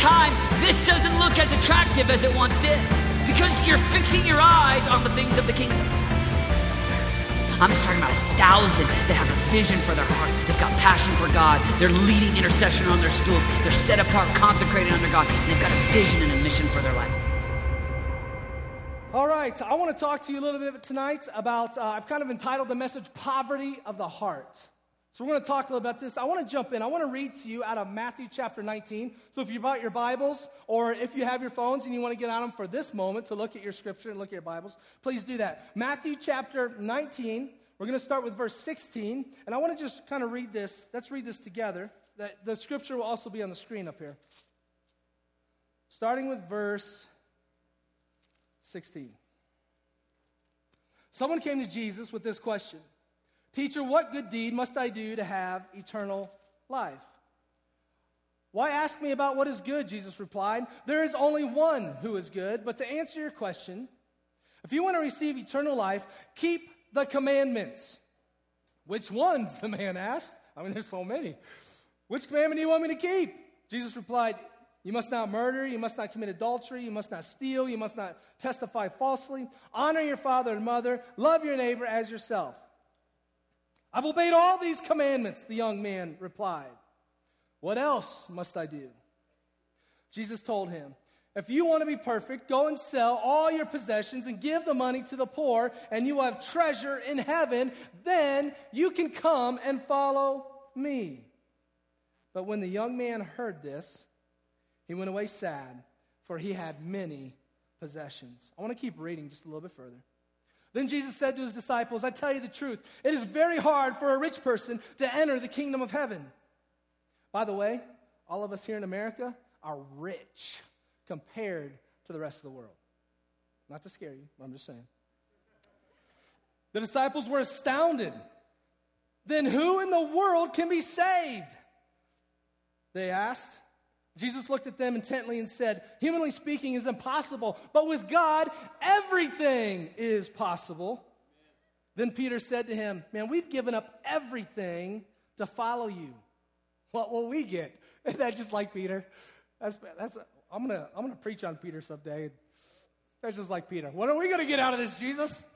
time, this doesn't look as attractive as it once did because you're fixing your eyes on the things of the kingdom. I'm just talking about a thousand that have a vision for their heart. They've got passion for God. They're leading intercession on their schools. They're set apart, consecrated under God. They've got a vision and a mission for their life. All right, I want to talk to you a little bit tonight about, uh, I've kind of entitled the message Poverty of the Heart. So we're going to talk a little about this. I want to jump in. I want to read to you out of Matthew chapter 19. So if you brought your Bibles, or if you have your phones and you want to get on them for this moment to look at your scripture and look at your Bibles, please do that. Matthew chapter 19. We're going to start with verse 16, and I want to just kind of read this. Let's read this together. The, the scripture will also be on the screen up here. Starting with verse 16. Someone came to Jesus with this question Teacher, what good deed must I do to have eternal life? Why ask me about what is good? Jesus replied. There is only one who is good. But to answer your question, if you want to receive eternal life, keep the commandments. Which ones? The man asked. I mean, there's so many. Which commandment do you want me to keep? Jesus replied, You must not murder, you must not commit adultery, you must not steal, you must not testify falsely, honor your father and mother, love your neighbor as yourself. I've obeyed all these commandments, the young man replied. What else must I do? Jesus told him, If you want to be perfect, go and sell all your possessions and give the money to the poor, and you will have treasure in heaven. Then you can come and follow me. But when the young man heard this, he went away sad, for he had many possessions. I want to keep reading just a little bit further. Then Jesus said to his disciples, I tell you the truth, it is very hard for a rich person to enter the kingdom of heaven. By the way, all of us here in America are rich compared to the rest of the world. Not to scare you, I'm just saying. The disciples were astounded. Then who in the world can be saved? They asked. Jesus looked at them intently and said, Humanly speaking is impossible, but with God, everything is possible. Then Peter said to him, Man, we've given up everything to follow you. What will we get? Is that just like Peter? That's, that's, I'm going to I'm gonna preach on Peter someday. That's just like Peter. What are we going to get out of this, Jesus?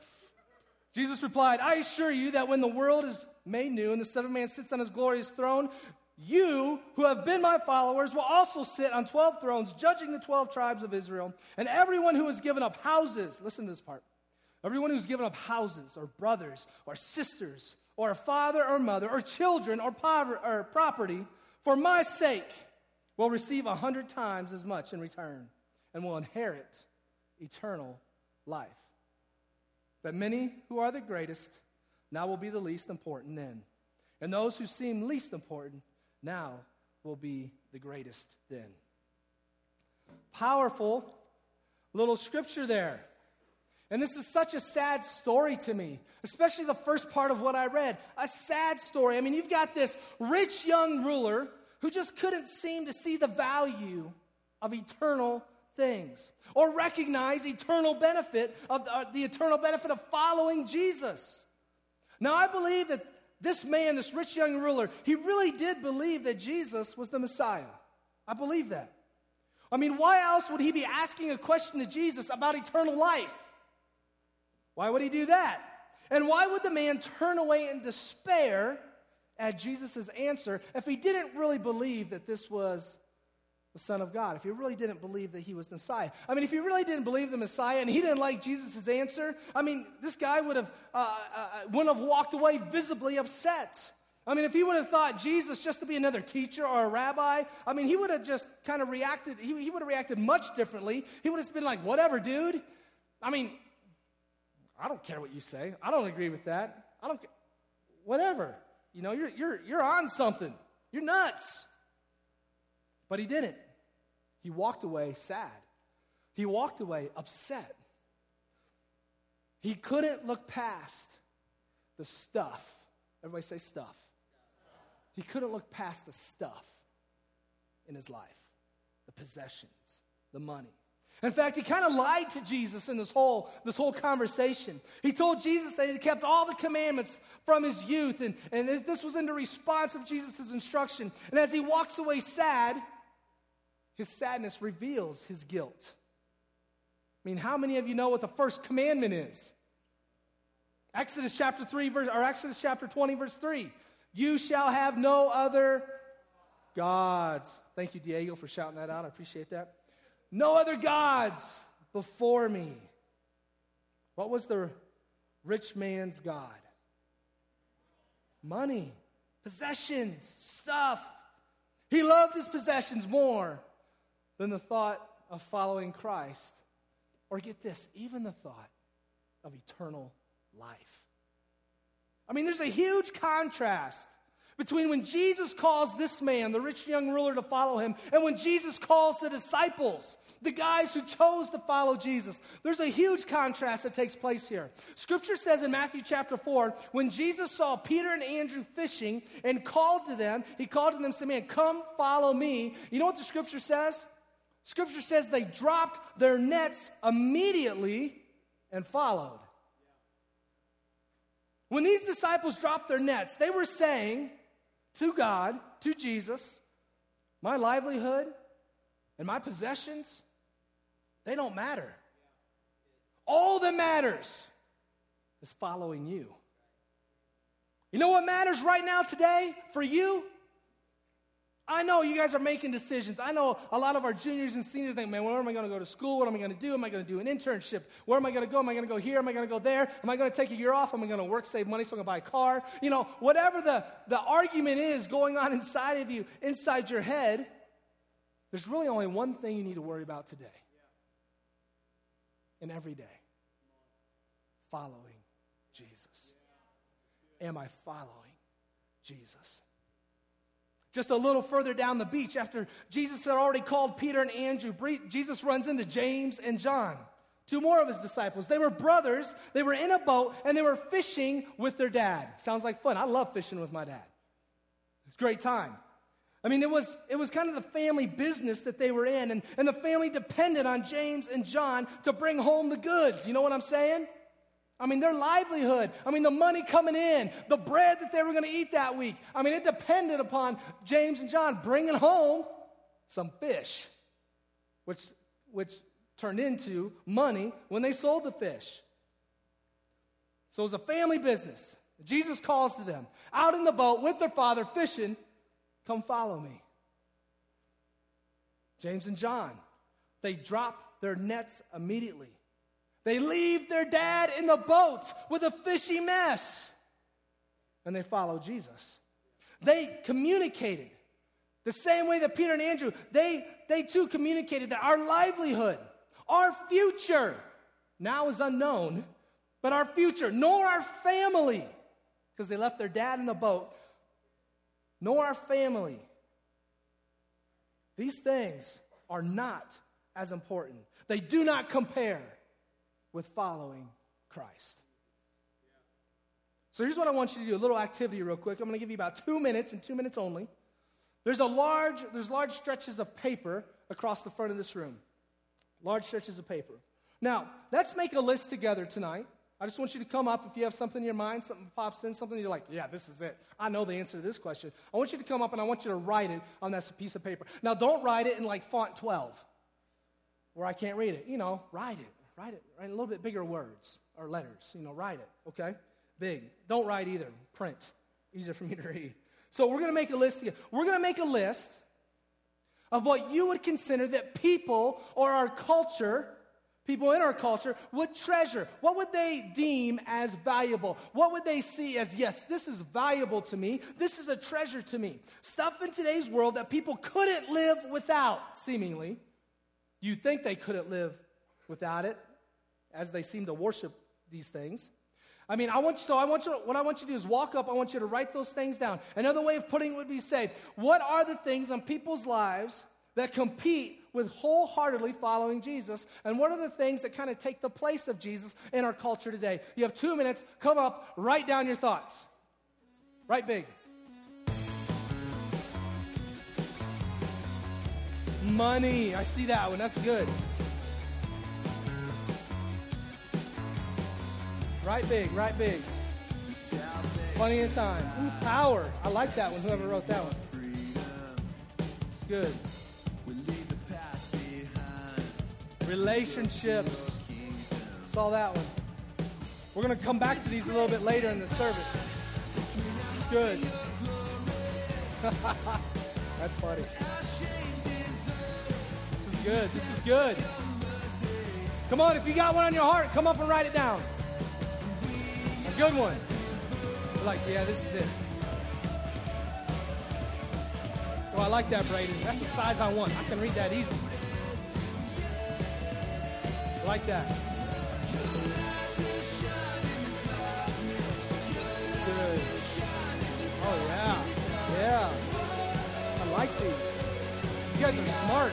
Jesus replied, I assure you that when the world is made new and the Son of Man sits on his glorious throne, you who have been my followers will also sit on 12 thrones, judging the 12 tribes of Israel. And everyone who has given up houses, listen to this part. Everyone who's given up houses, or brothers, or sisters, or a father or mother, or children, or, pover- or property, for my sake, will receive a hundred times as much in return and will inherit eternal life. But many who are the greatest now will be the least important then. And those who seem least important now will be the greatest then. Powerful little scripture there. And this is such a sad story to me, especially the first part of what I read. A sad story. I mean, you've got this rich young ruler who just couldn't seem to see the value of eternal things or recognize eternal benefit of the, uh, the eternal benefit of following Jesus. Now, I believe that this man, this rich young ruler, he really did believe that Jesus was the Messiah. I believe that. I mean, why else would he be asking a question to Jesus about eternal life? Why would he do that? And why would the man turn away in despair at Jesus' answer if he didn't really believe that this was the Son of God, if he really didn't believe that he was the Messiah. I mean, if he really didn't believe the Messiah and he didn't like Jesus' answer, I mean, this guy would have, uh, uh, uh, wouldn't have walked away visibly upset. I mean, if he would have thought Jesus just to be another teacher or a rabbi, I mean, he would have just kind of reacted, he, he would have reacted much differently. He would have been like, whatever, dude. I mean, I don't care what you say. I don't agree with that. I don't care. Whatever. You know, you're, you're, you're on something. You're nuts. But he didn't. He walked away sad. He walked away upset. He couldn't look past the stuff. Everybody say stuff. He couldn't look past the stuff in his life the possessions, the money. In fact, he kind of lied to Jesus in this whole, this whole conversation. He told Jesus that he kept all the commandments from his youth, and, and this was in the response of Jesus' instruction. And as he walks away sad, his sadness reveals his guilt. I mean, how many of you know what the first commandment is? Exodus chapter 3, verse, or Exodus chapter 20, verse 3. You shall have no other gods. Thank you, Diego, for shouting that out. I appreciate that. No other gods before me. What was the rich man's God? Money, possessions, stuff. He loved his possessions more than the thought of following Christ. Or get this, even the thought of eternal life. I mean, there's a huge contrast between when Jesus calls this man, the rich young ruler, to follow him, and when Jesus calls the disciples, the guys who chose to follow Jesus. There's a huge contrast that takes place here. Scripture says in Matthew chapter 4, when Jesus saw Peter and Andrew fishing and called to them, he called to them said, Man, come follow me. You know what the scripture says? Scripture says they dropped their nets immediately and followed. When these disciples dropped their nets, they were saying to God, to Jesus, my livelihood and my possessions, they don't matter. All that matters is following you. You know what matters right now today for you? I know you guys are making decisions. I know a lot of our juniors and seniors think, man, where am I going to go to school? What am I going to do? Am I going to do an internship? Where am I going to go? Am I going to go here? Am I going to go there? Am I going to take a year off? Am I going to work, save money so I can buy a car? You know, whatever the, the argument is going on inside of you, inside your head, there's really only one thing you need to worry about today and every day following Jesus. Am I following Jesus? Just a little further down the beach, after Jesus had already called Peter and Andrew, Jesus runs into James and John, two more of his disciples. They were brothers, they were in a boat, and they were fishing with their dad. Sounds like fun. I love fishing with my dad. It's a great time. I mean, it was, it was kind of the family business that they were in, and, and the family depended on James and John to bring home the goods. You know what I'm saying? I mean, their livelihood, I mean, the money coming in, the bread that they were going to eat that week. I mean, it depended upon James and John bringing home some fish, which, which turned into money when they sold the fish. So it was a family business. Jesus calls to them out in the boat with their father fishing, come follow me. James and John, they drop their nets immediately. They leave their dad in the boat with a fishy mess and they follow Jesus. They communicated the same way that Peter and Andrew, they, they too communicated that our livelihood, our future, now is unknown, but our future, nor our family, because they left their dad in the boat, nor our family. These things are not as important. They do not compare with following Christ. So here's what I want you to do a little activity, real quick. I'm going to give you about two minutes and two minutes only. There's a large, there's large stretches of paper across the front of this room. Large stretches of paper. Now, let's make a list together tonight. I just want you to come up if you have something in your mind, something pops in, something you're like, yeah, this is it. I know the answer to this question. I want you to come up and I want you to write it on that piece of paper. Now, don't write it in like font 12 where I can't read it. You know, write it. Write it. Write a little bit bigger words or letters. You know, write it, okay? Big. Don't write either. Print. Easier for me to read. So we're going to make a list together. We're going to make a list of what you would consider that people or our culture, people in our culture, would treasure. What would they deem as valuable? What would they see as, yes, this is valuable to me. This is a treasure to me. Stuff in today's world that people couldn't live without, seemingly. You'd think they couldn't live without it, as they seem to worship these things. I mean, I want you, so I want you, what I want you to do is walk up, I want you to write those things down. Another way of putting it would be say, what are the things in people's lives that compete with wholeheartedly following Jesus? And what are the things that kind of take the place of Jesus in our culture today? You have two minutes, come up, write down your thoughts. Write big. Money, I see that one, that's good. Write big, write big. Plenty of time. Ooh, power. I like that one, whoever wrote that one. It's good. Relationships. Saw that one. We're going to come back to these a little bit later in the service. It's good. That's funny. This is good. This is good. Come on, if you got one on your heart, come up and write it down. Good one. Like, yeah, this is it. Oh, I like that, Brady. That's the size I want. I can read that easy. Like that. Good. Oh, yeah. Yeah. I like these. You guys are smart.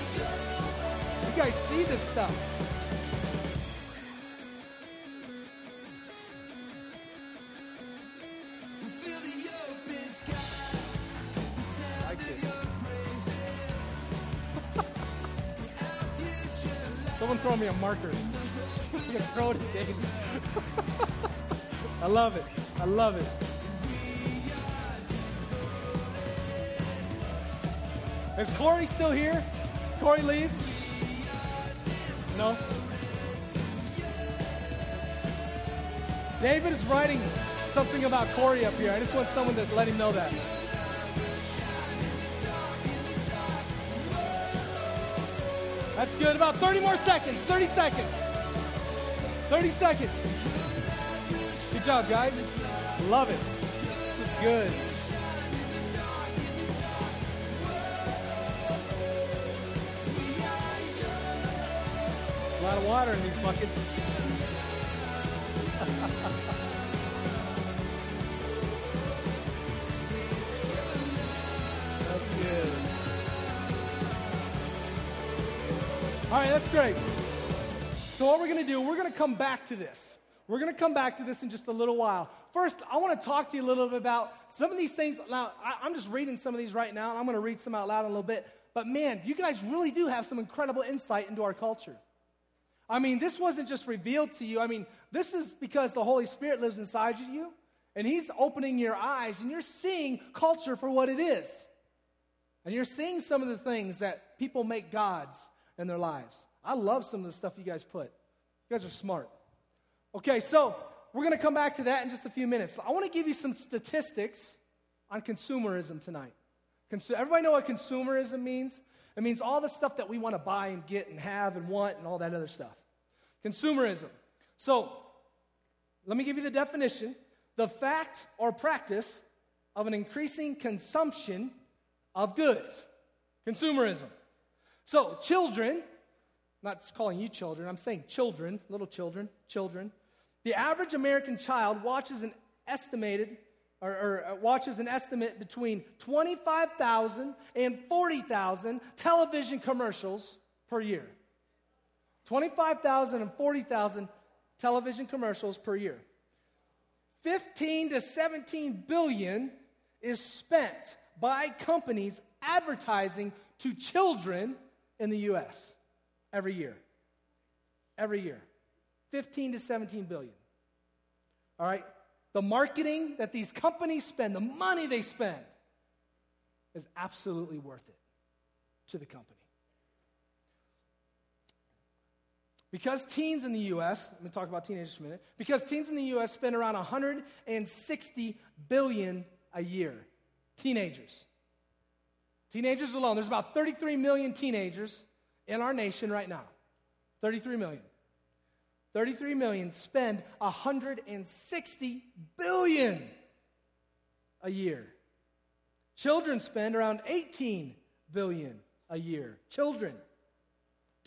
You guys see this stuff. Marker. Gonna throw it. I love it. I love it. Is Corey still here? Corey leave? No? David is writing something about Corey up here. I just want someone to let him know that. That's good. About 30 more seconds. 30 seconds. 30 seconds. Good job, guys. Love it. This is good. A lot of water in these buckets. All right, that's great. So, what we're going to do, we're going to come back to this. We're going to come back to this in just a little while. First, I want to talk to you a little bit about some of these things. Now, I, am just reading some of these right now, and I'm going to read some out loud in a little bit. But man, you guys really do have some incredible insight into our culture. I mean, this wasn't just revealed to you. I mean, this is because the Holy Spirit lives inside of you, and He's opening your eyes, and you're seeing culture for what it is. And you're seeing some of the things that people make gods in their lives. I love some of the stuff you guys put. You guys are smart. Okay, so we're going to come back to that in just a few minutes. I want to give you some statistics on consumerism tonight. Consu- Everybody know what consumerism means? It means all the stuff that we want to buy and get and have and want and all that other stuff. Consumerism. So, let me give you the definition the fact or practice of an increasing consumption of goods. Consumerism. So, children, not calling you children, I'm saying children, little children, children. The average American child watches an estimated or, or uh, watches an estimate between 25,000 and 40,000 television commercials per year. 25,000 and 40,000 television commercials per year. 15 to 17 billion is spent by companies advertising to children in the US every year. Every year. 15 to 17 billion. All right? The marketing that these companies spend, the money they spend, is absolutely worth it to the company. Because teens in the US, let me talk about teenagers for a minute, because teens in the US spend around 160 billion a year. Teenagers. Teenagers alone, there's about 33 million teenagers in our nation right now. 33 million. 33 million spend 160 billion a year. Children spend around 18 billion a year. Children.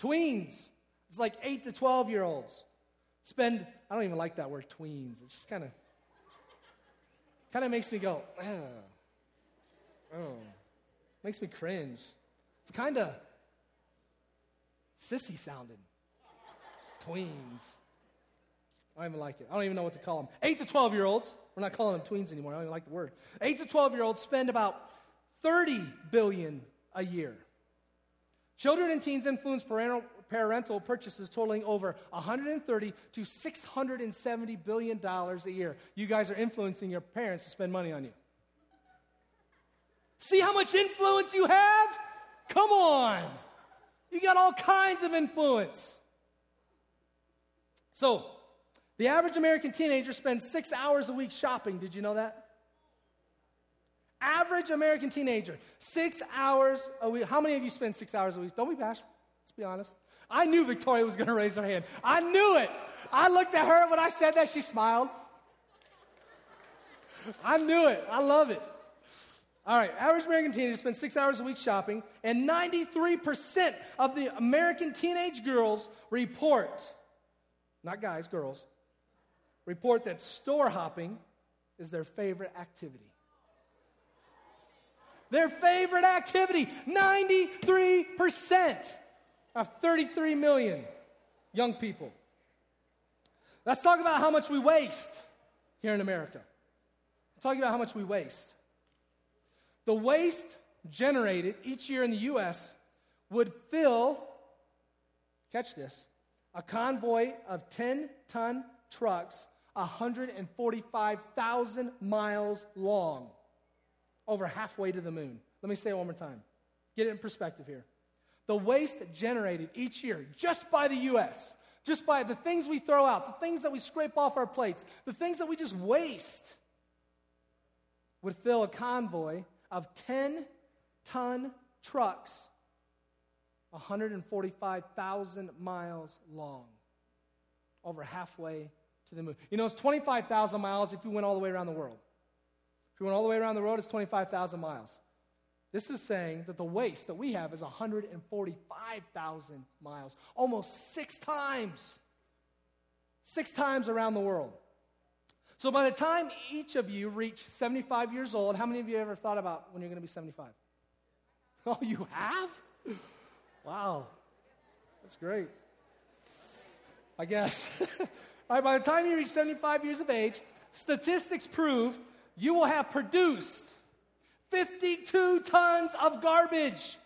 Tweens, it's like 8 to 12 year olds, spend, I don't even like that word tweens. It just kind of kind of makes me go, oh, oh, makes me cringe. It's kind of sissy sounding. Tweens. I don't even like it. I don't even know what to call them. 8 to 12 year olds, we're not calling them tweens anymore. I don't even like the word. 8 to 12 year olds spend about 30 billion a year. Children and teens influence parental, parental purchases totaling over 130 to 670 billion dollars a year. You guys are influencing your parents to spend money on you. See how much influence you have? Come on. You got all kinds of influence. So, the average American teenager spends six hours a week shopping. Did you know that? Average American teenager, six hours a week. How many of you spend six hours a week? Don't be bashful. Let's be honest. I knew Victoria was going to raise her hand. I knew it. I looked at her when I said that. She smiled. I knew it. I love it. All right, average American teenager spends six hours a week shopping, and 93% of the American teenage girls report, not guys, girls, report that store hopping is their favorite activity. Their favorite activity, 93% of 33 million young people. Let's talk about how much we waste here in America. Talk about how much we waste. The waste generated each year in the U.S. would fill, catch this, a convoy of 10 ton trucks 145,000 miles long, over halfway to the moon. Let me say it one more time. Get it in perspective here. The waste generated each year just by the U.S., just by the things we throw out, the things that we scrape off our plates, the things that we just waste, would fill a convoy of 10 ton trucks 145,000 miles long, over halfway to the moon. You know, it's 25,000 miles if you went all the way around the world. If you went all the way around the world, it's 25,000 miles. This is saying that the waste that we have is 145,000 miles, almost six times. Six times around the world. So by the time each of you reach 75 years old, how many of you ever thought about when you're going to be 75? Oh, you have? Wow. That's great. I guess. All right, by the time you reach 75 years of age, statistics prove you will have produced 52 tons of garbage.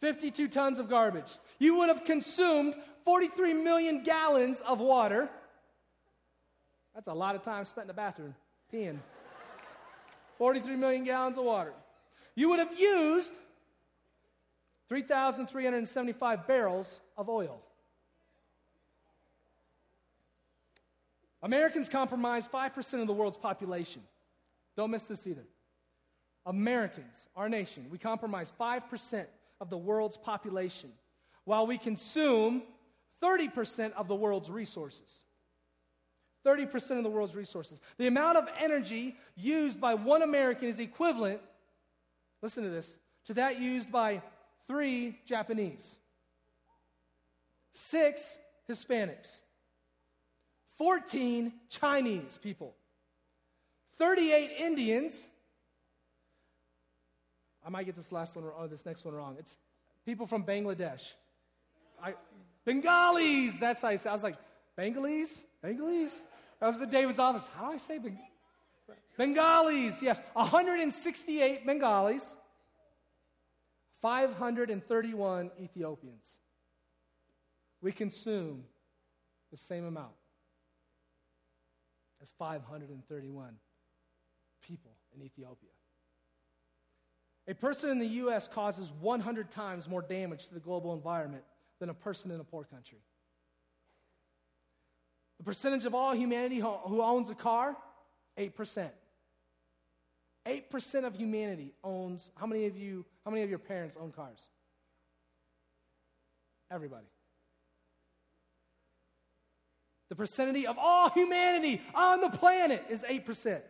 52 tons of garbage. You would have consumed 43 million gallons of water. That's a lot of time spent in the bathroom peeing. 43 million gallons of water. You would have used 3,375 barrels of oil. Americans comprise 5% of the world's population. Don't miss this either. Americans, our nation, we comprise 5% of the world's population, while we consume 30% of the world's resources. 30% of the world's resources. The amount of energy used by one American is equivalent, listen to this, to that used by three Japanese, six Hispanics, 14 Chinese people, 38 Indians. I might get this last one or this next one wrong. It's people from Bangladesh. I, Bengalis. That's how I say. I was like, Bengalis, Bengalis. That was the David's office. How do I say Beng- Bengalis? Yes, 168 Bengalis, 531 Ethiopians. We consume the same amount as 531 people in Ethiopia. A person in the U.S. causes 100 times more damage to the global environment than a person in a poor country. The percentage of all humanity who owns a car, 8%. 8% of humanity owns, how many of you, how many of your parents own cars? Everybody. The percentage of all humanity on the planet is 8%.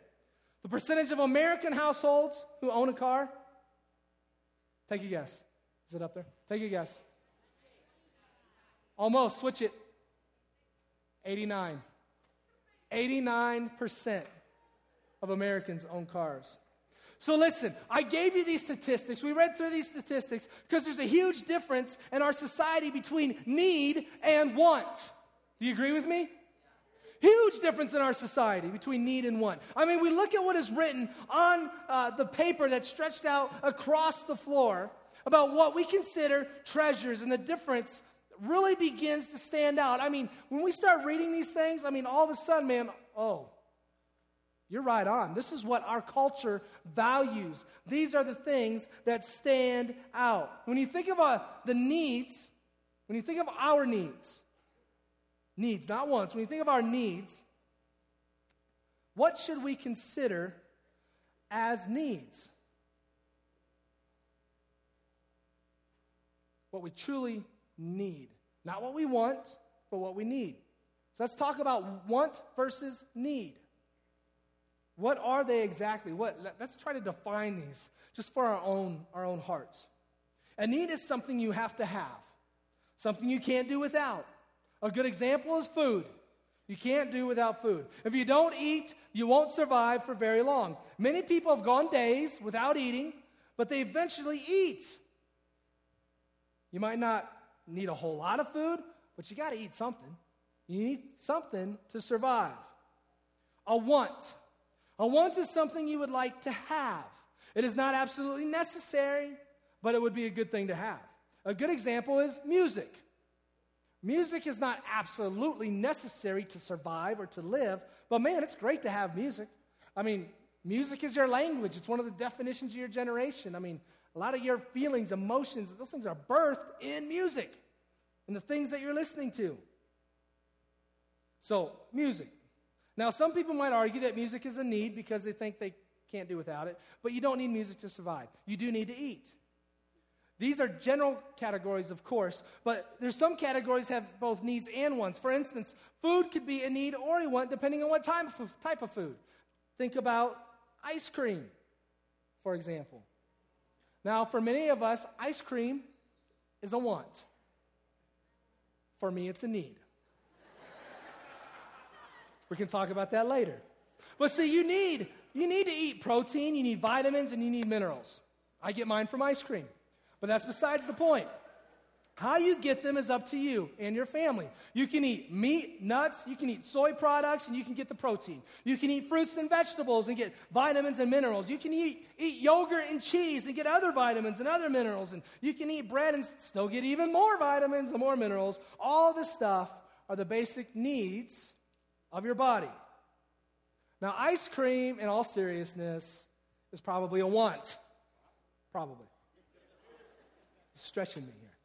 The percentage of American households who own a car, take a guess. Is it up there? Take a guess. Almost, switch it. 89. 89% of Americans own cars. So listen, I gave you these statistics. We read through these statistics because there's a huge difference in our society between need and want. Do you agree with me? Huge difference in our society between need and want. I mean, we look at what is written on uh, the paper that's stretched out across the floor about what we consider treasures and the difference really begins to stand out. I mean, when we start reading these things, I mean, all of a sudden, man, oh, you're right on. This is what our culture values. These are the things that stand out. When you think of uh, the needs, when you think of our needs, Needs, not wants. When you think of our needs, what should we consider as needs? What we truly need. Not what we want, but what we need. So let's talk about want versus need. What are they exactly? What, let's try to define these just for our own, our own hearts. A need is something you have to have, something you can't do without. A good example is food. You can't do without food. If you don't eat, you won't survive for very long. Many people have gone days without eating, but they eventually eat. You might not need a whole lot of food, but you got to eat something. You need something to survive. A want. A want is something you would like to have. It is not absolutely necessary, but it would be a good thing to have. A good example is music. Music is not absolutely necessary to survive or to live, but man, it's great to have music. I mean, music is your language, it's one of the definitions of your generation. I mean, a lot of your feelings, emotions, those things are birthed in music and the things that you're listening to. So, music. Now, some people might argue that music is a need because they think they can't do without it, but you don't need music to survive. You do need to eat. These are general categories, of course, but there's some categories have both needs and wants. For instance, food could be a need or a want depending on what type of, type of food. Think about ice cream, for example. Now, for many of us, ice cream is a want. For me, it's a need. we can talk about that later. But see, you need you need to eat protein, you need vitamins, and you need minerals. I get mine from ice cream. But that's besides the point. How you get them is up to you and your family. You can eat meat, nuts, you can eat soy products, and you can get the protein. You can eat fruits and vegetables and get vitamins and minerals. You can eat, eat yogurt and cheese and get other vitamins and other minerals. And you can eat bread and still get even more vitamins and more minerals. All this stuff are the basic needs of your body. Now, ice cream, in all seriousness, is probably a want. Probably stretching me here.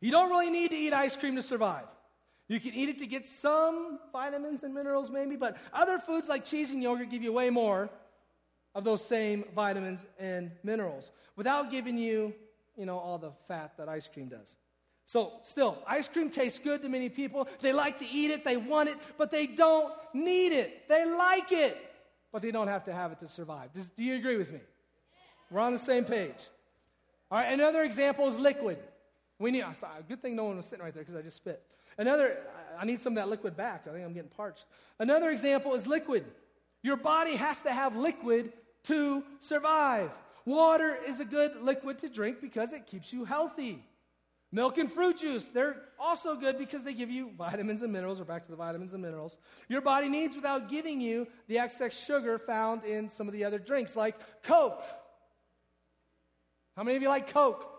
You don't really need to eat ice cream to survive. You can eat it to get some vitamins and minerals, maybe, but other foods like cheese and yogurt give you way more of those same vitamins and minerals without giving you, you know, all the fat that ice cream does. So, still, ice cream tastes good to many people. They like to eat it, they want it, but they don't need it. They like it, but they don't have to have it to survive. Do you agree with me? We're on the same page. All right, another example is liquid. We need, sorry, good thing no one was sitting right there because I just spit. Another, I need some of that liquid back. I think I'm getting parched. Another example is liquid. Your body has to have liquid to survive. Water is a good liquid to drink because it keeps you healthy. Milk and fruit juice, they're also good because they give you vitamins and minerals. We're back to the vitamins and minerals. Your body needs without giving you the excess sugar found in some of the other drinks, like Coke. How many of you like Coke?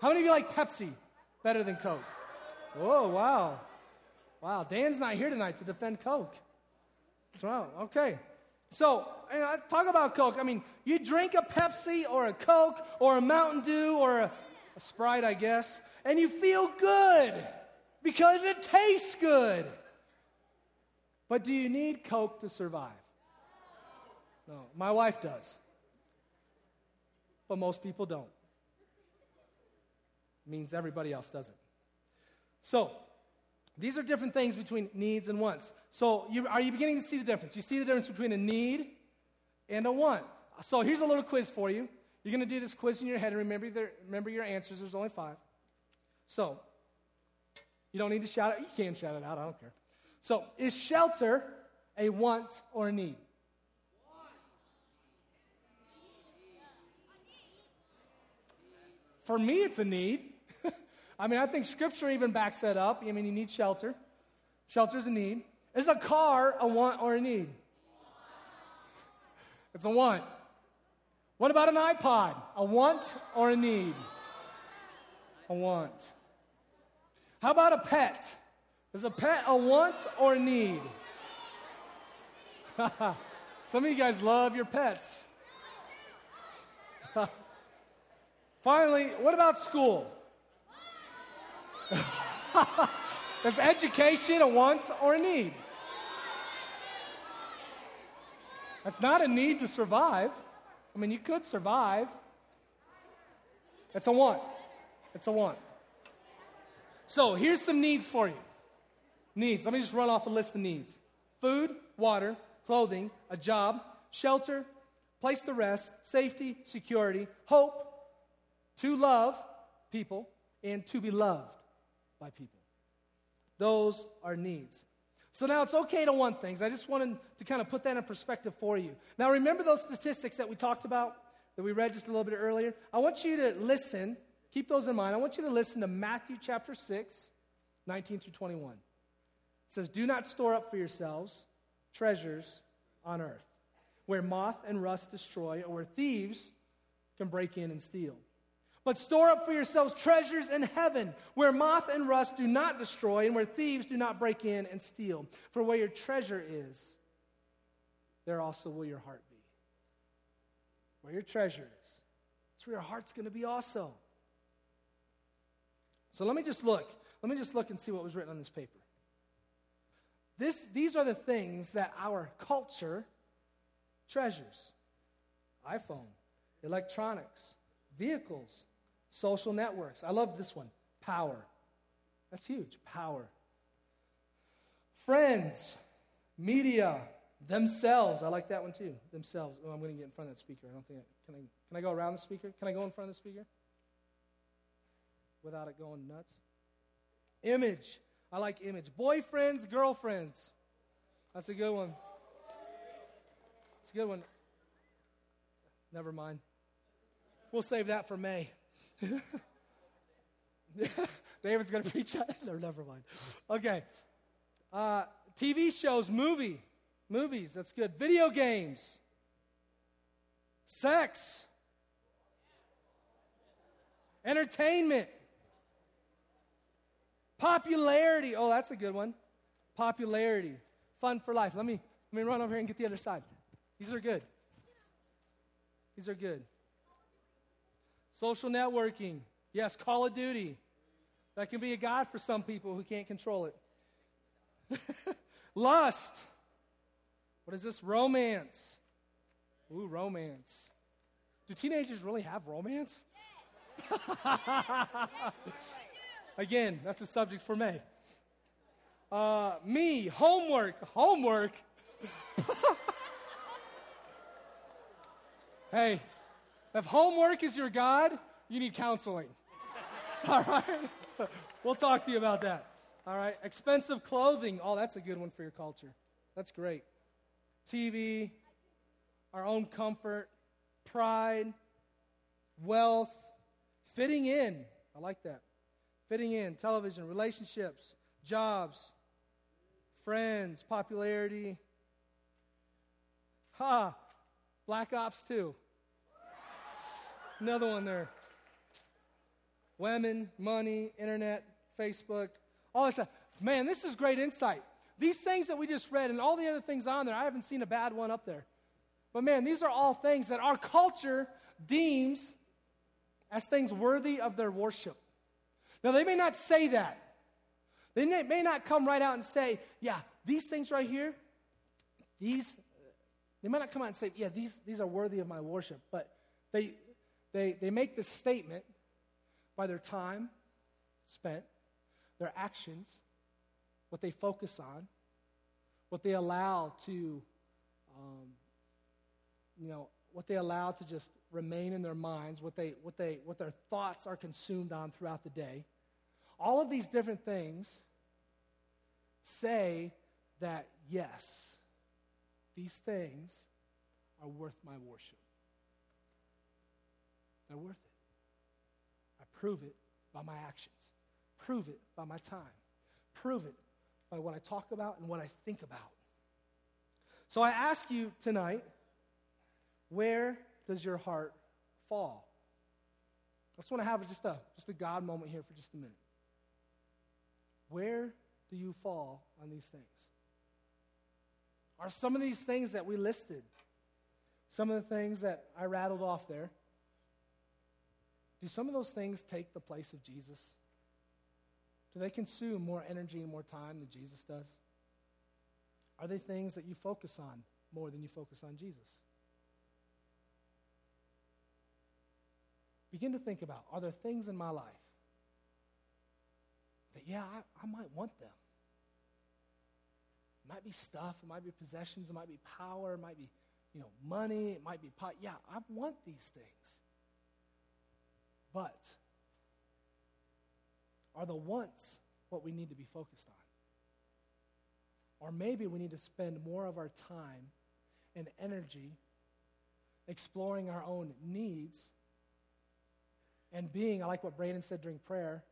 How many of you like Pepsi better than Coke? Oh, wow. Wow, Dan's not here tonight to defend Coke. Wow, okay. So, you know, talk about Coke. I mean, you drink a Pepsi or a Coke or a Mountain Dew or a, a Sprite, I guess, and you feel good because it tastes good. But do you need Coke to survive? No, my wife does but most people don't. Means everybody else doesn't. So, these are different things between needs and wants. So, you, are you beginning to see the difference? You see the difference between a need and a want. So, here's a little quiz for you. You're going to do this quiz in your head and remember, the, remember your answers. There's only five. So, you don't need to shout it. You can shout it out. I don't care. So, is shelter a want or a need? For me, it's a need. I mean, I think Scripture even backs that up. I mean, you need shelter. Shelter is a need. Is a car a want or a need? It's a want. What about an iPod? A want or a need? A want. How about a pet? Is a pet a want or a need? Some of you guys love your pets. Finally, what about school? Is education a want or a need? That's not a need to survive. I mean, you could survive. It's a want. It's a want. So here's some needs for you. Needs. Let me just run off a list of needs food, water, clothing, a job, shelter, place to rest, safety, security, hope, to love people, and to be loved by people. Those are needs. So now it's okay to want things. I just wanted to kind of put that in perspective for you. Now remember those statistics that we talked about, that we read just a little bit earlier? I want you to listen, keep those in mind. I want you to listen to Matthew chapter 6, 19 through 21. It says, Do not store up for yourselves treasures on earth, where moth and rust destroy, or where thieves can break in and steal. But store up for yourselves treasures in heaven, where moth and rust do not destroy, and where thieves do not break in and steal. For where your treasure is, there also will your heart be. Where your treasure is, that's where your heart's going to be also. So let me just look. Let me just look and see what was written on this paper. This, these are the things that our culture treasures iPhone, electronics, vehicles, Social networks. I love this one. Power. That's huge. Power. Friends, media, themselves. I like that one too. Themselves. Oh, I'm going to get in front of that speaker. I don't think I, can I can I go around the speaker? Can I go in front of the speaker? Without it going nuts. Image. I like image. Boyfriends, girlfriends. That's a good one. It's a good one. Never mind. We'll save that for May. David's going to preach that? No, never mind. Okay. Uh, TV shows, movie, movies, that's good. Video games, sex, entertainment, popularity. Oh, that's a good one. Popularity, fun for life. Let me let me run over here and get the other side. These are good. These are good. Social networking. Yes, Call of Duty. That can be a God for some people who can't control it. Lust. What is this? Romance. Ooh, romance. Do teenagers really have romance? Again, that's a subject for me. Uh, me, homework. Homework. hey, if homework is your God, you need counseling. All right? We'll talk to you about that. All right? Expensive clothing. Oh, that's a good one for your culture. That's great. TV, our own comfort, pride, wealth, fitting in. I like that. Fitting in, television, relationships, jobs, friends, popularity. Ha! Black Ops 2. Another one there. Women, money, internet, Facebook, all that stuff. Man, this is great insight. These things that we just read and all the other things on there, I haven't seen a bad one up there. But man, these are all things that our culture deems as things worthy of their worship. Now, they may not say that. They may not come right out and say, yeah, these things right here, these, they might not come out and say, yeah, these, these are worthy of my worship. But they, they, they make this statement by their time spent, their actions, what they focus on, what they allow to, um, you know, what they allow to just remain in their minds, what, they, what, they, what their thoughts are consumed on throughout the day. All of these different things say that, yes, these things are worth my worship. They're worth it. I prove it by my actions, prove it by my time, prove it by what I talk about and what I think about. So I ask you tonight where does your heart fall? I just want to have just a, just a God moment here for just a minute. Where do you fall on these things? Are some of these things that we listed, some of the things that I rattled off there, do some of those things take the place of Jesus? Do they consume more energy and more time than Jesus does? Are they things that you focus on more than you focus on Jesus? Begin to think about are there things in my life that, yeah, I, I might want them? It might be stuff, it might be possessions, it might be power, it might be, you know, money, it might be pot. Yeah, I want these things. But are the wants what we need to be focused on? Or maybe we need to spend more of our time and energy exploring our own needs and being, I like what Braden said during prayer,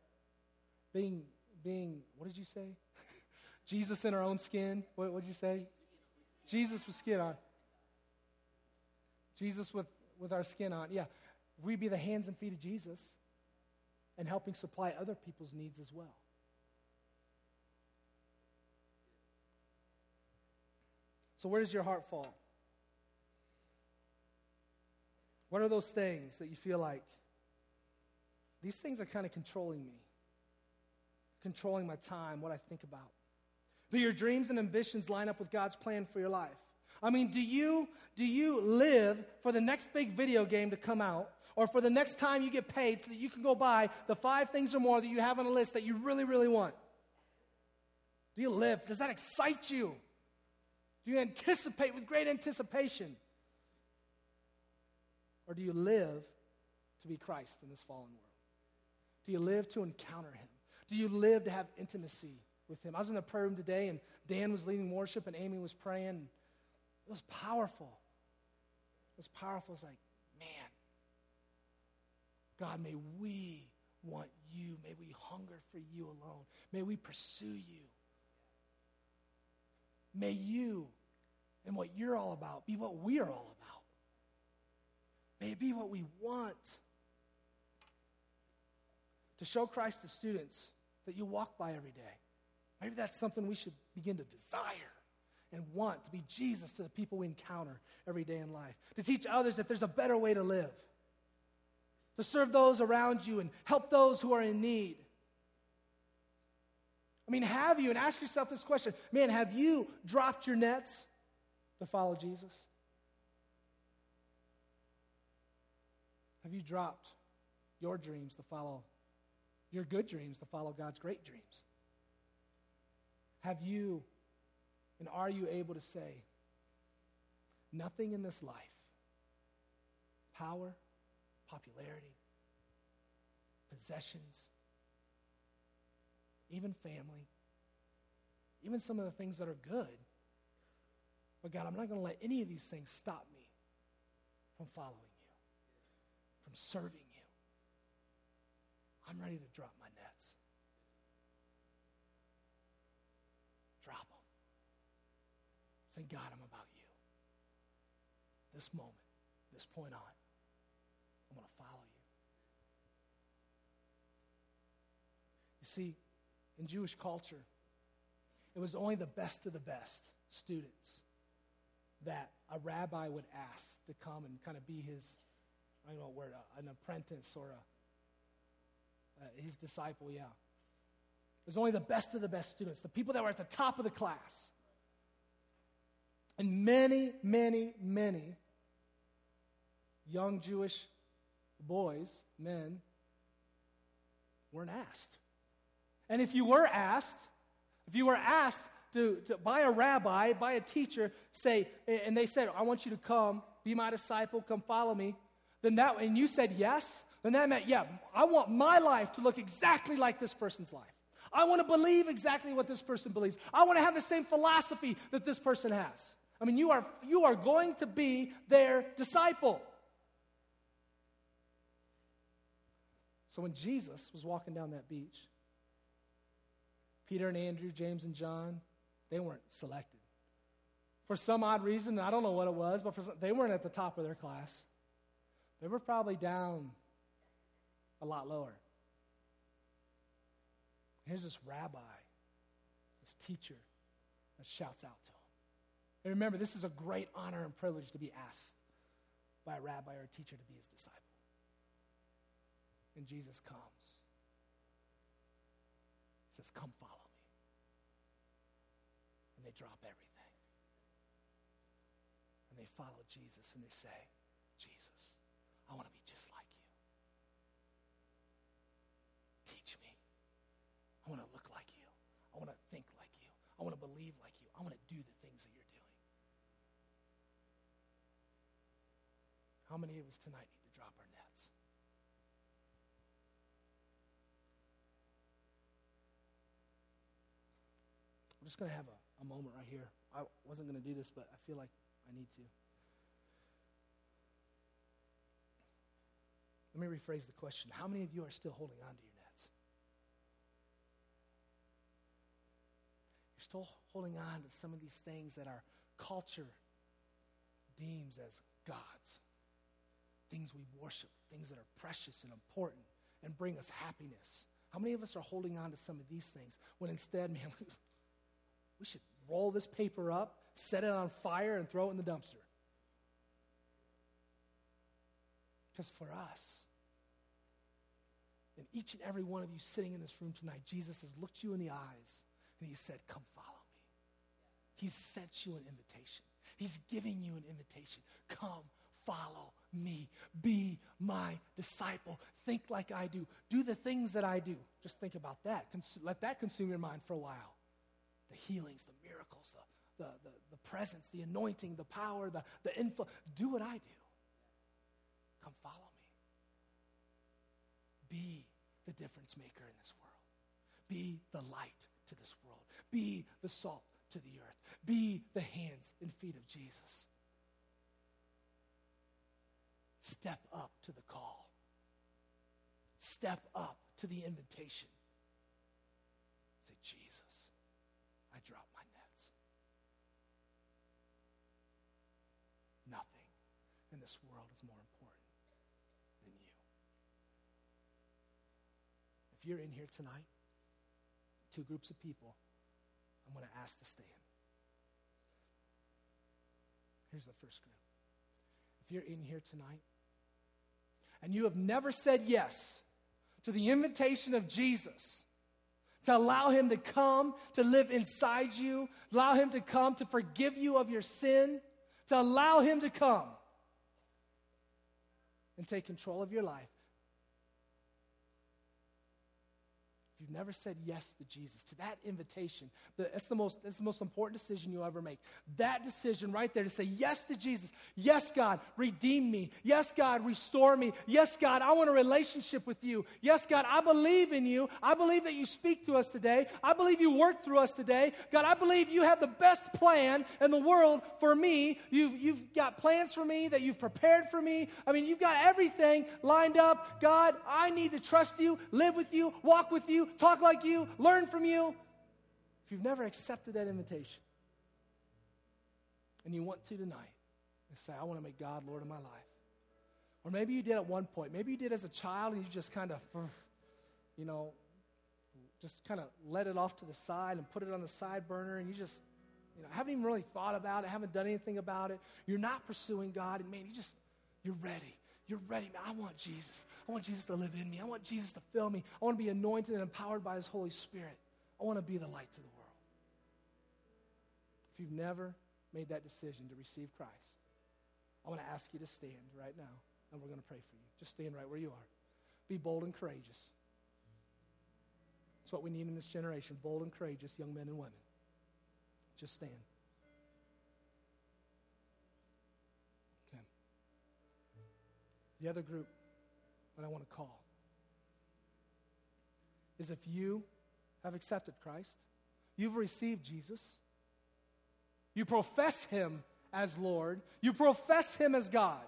being, being, what did you say? Jesus in our own skin. What did you say? Jesus with skin on. Jesus with, with our skin on. Yeah. We be the hands and feet of Jesus and helping supply other people's needs as well. So, where does your heart fall? What are those things that you feel like these things are kind of controlling me, controlling my time, what I think about? Do your dreams and ambitions line up with God's plan for your life? I mean, do you, do you live for the next big video game to come out or for the next time you get paid so that you can go buy the five things or more that you have on a list that you really, really want? Do you live? Does that excite you? Do you anticipate with great anticipation? Or do you live to be Christ in this fallen world? Do you live to encounter Him? Do you live to have intimacy with Him? I was in the prayer room today, and Dan was leading worship, and Amy was praying. It was powerful. It was powerful. It's like, God, may we want you. May we hunger for you alone. May we pursue you. May you and what you're all about be what we are all about. May it be what we want. To show Christ to students that you walk by every day. Maybe that's something we should begin to desire and want to be Jesus to the people we encounter every day in life. To teach others that there's a better way to live. To serve those around you and help those who are in need. I mean, have you, and ask yourself this question man, have you dropped your nets to follow Jesus? Have you dropped your dreams to follow, your good dreams to follow God's great dreams? Have you and are you able to say, nothing in this life, power, popularity, possessions, even family, even some of the things that are good. But God, I'm not going to let any of these things stop me from following you, from serving you. I'm ready to drop my nets. Drop them. Say, God, I'm about you. This moment, this point on, I'm going to follow you. You see, in Jewish culture, it was only the best of the best students that a rabbi would ask to come and kind of be his, I don't know what word, uh, an apprentice or a, uh, his disciple, yeah. It was only the best of the best students, the people that were at the top of the class. And many, many, many young Jewish boys, men, weren't asked. And if you were asked, if you were asked to, to, by a rabbi, by a teacher, say, and they said, I want you to come, be my disciple, come follow me, then that, and you said yes, then that meant, yeah, I want my life to look exactly like this person's life. I want to believe exactly what this person believes. I want to have the same philosophy that this person has. I mean, you are, you are going to be their disciple. So when Jesus was walking down that beach, Peter and Andrew, James and John, they weren't selected. For some odd reason, I don't know what it was, but some, they weren't at the top of their class. They were probably down a lot lower. Here's this rabbi, this teacher, that shouts out to him. And remember, this is a great honor and privilege to be asked by a rabbi or a teacher to be his disciple. And Jesus comes. He says, Come follow me. And they drop everything. And they follow Jesus and they say, Jesus, I want to be just like you. Teach me. I want to look like you. I want to think like you. I want to believe like you. I want to do the things that you're doing. How many of us tonight need to drop our nets? I'm just going to have a, a moment right here. I wasn't going to do this, but I feel like I need to. Let me rephrase the question. How many of you are still holding on to your nets? You're still holding on to some of these things that our culture deems as gods, things we worship, things that are precious and important and bring us happiness. How many of us are holding on to some of these things when instead, man, we should roll this paper up, set it on fire, and throw it in the dumpster? Because for us, and each and every one of you sitting in this room tonight, Jesus has looked you in the eyes and he said, Come follow me. He's sent you an invitation. He's giving you an invitation. Come follow me. Be my disciple. Think like I do. Do the things that I do. Just think about that. Let that consume your mind for a while. The healings, the miracles, the, the, the, the presence, the anointing, the power, the, the info. Do what I do. Come follow me. Be the difference maker in this world. Be the light to this world. Be the salt to the earth. Be the hands and feet of Jesus. Step up to the call. Step up to the invitation. Say, Jesus, I drop my nets. Nothing in this world is more important than you. If you're in here tonight, two groups of people, I'm going to ask to stand. Here's the first group. If you're in here tonight and you have never said yes to the invitation of Jesus, to allow him to come to live inside you, allow him to come to forgive you of your sin, to allow him to come and take control of your life. You've never said yes to Jesus, to that invitation, that's the most, that's the most important decision you'll ever make. That decision right there to say yes to Jesus. Yes, God, redeem me. Yes, God, restore me. Yes, God, I want a relationship with you. Yes, God, I believe in you. I believe that you speak to us today. I believe you work through us today. God, I believe you have the best plan in the world for me. You've, you've got plans for me that you've prepared for me. I mean, you've got everything lined up. God, I need to trust you, live with you, walk with you, talk like you, learn from you. If you've never accepted that invitation and you want to tonight, you say, I want to make God Lord of my life. Or maybe you did at one point. Maybe you did as a child and you just kind of, you know, just kind of let it off to the side and put it on the side burner and you just, you know, haven't even really thought about it, haven't done anything about it. You're not pursuing God and man, you just, you're ready. You're ready. Man, I want Jesus. I want Jesus to live in me. I want Jesus to fill me. I want to be anointed and empowered by His Holy Spirit. I want to be the light to the world. If you've never made that decision to receive Christ, I want to ask you to stand right now, and we're going to pray for you. Just stand right where you are. Be bold and courageous. That's what we need in this generation bold and courageous young men and women. Just stand. The other group that I want to call is if you have accepted Christ, you've received Jesus, you profess Him as Lord, you profess Him as God.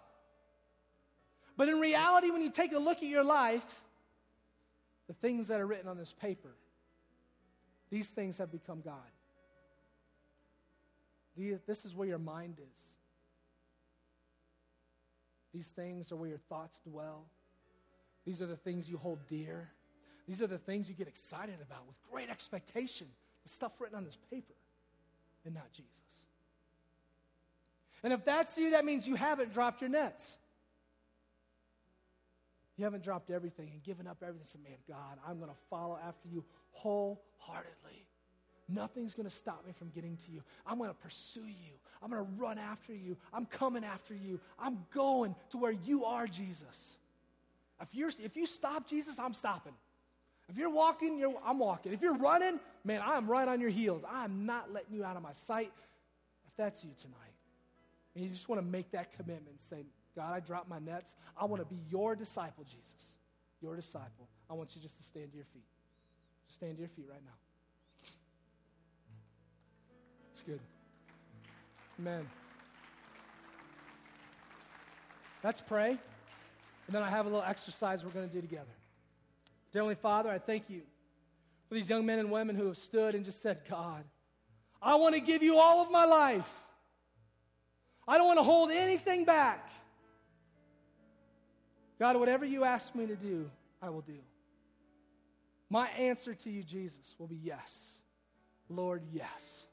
But in reality, when you take a look at your life, the things that are written on this paper, these things have become God. This is where your mind is. These things are where your thoughts dwell. These are the things you hold dear. These are the things you get excited about with great expectation. The stuff written on this paper and not Jesus. And if that's you, that means you haven't dropped your nets. You haven't dropped everything and given up everything. So, man, God, I'm going to follow after you wholeheartedly. Nothing's going to stop me from getting to you. I'm going to pursue you. I'm going to run after you. I'm coming after you. I'm going to where you are, Jesus. If, you're, if you stop Jesus, I'm stopping. If you're walking, you're, I'm walking. If you're running, man, I'm right on your heels. I'm not letting you out of my sight. If that's you tonight, and you just want to make that commitment say, God, I dropped my nets. I want to be your disciple, Jesus. Your disciple. I want you just to stand to your feet. Just stand to your feet right now. It's good. Amen. Let's pray. And then I have a little exercise we're going to do together. Dear Heavenly Father, I thank you for these young men and women who have stood and just said, God, I want to give you all of my life. I don't want to hold anything back. God, whatever you ask me to do, I will do. My answer to you, Jesus, will be yes. Lord, yes.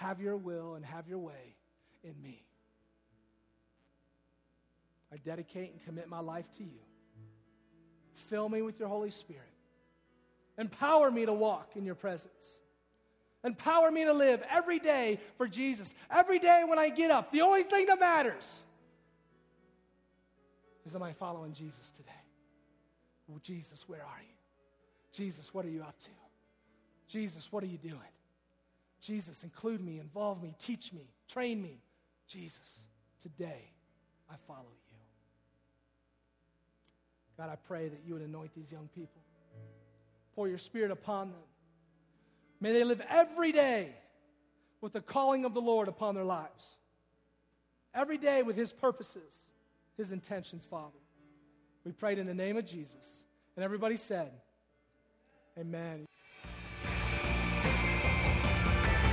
Have your will and have your way in me. I dedicate and commit my life to you. Fill me with your Holy Spirit. Empower me to walk in your presence. Empower me to live every day for Jesus. Every day when I get up, the only thing that matters is am I following Jesus today? Oh, Jesus, where are you? Jesus, what are you up to? Jesus, what are you doing? Jesus, include me, involve me, teach me, train me. Jesus, today I follow you. God, I pray that you would anoint these young people. Pour your spirit upon them. May they live every day with the calling of the Lord upon their lives. Every day with his purposes, his intentions, Father. We prayed in the name of Jesus. And everybody said, Amen.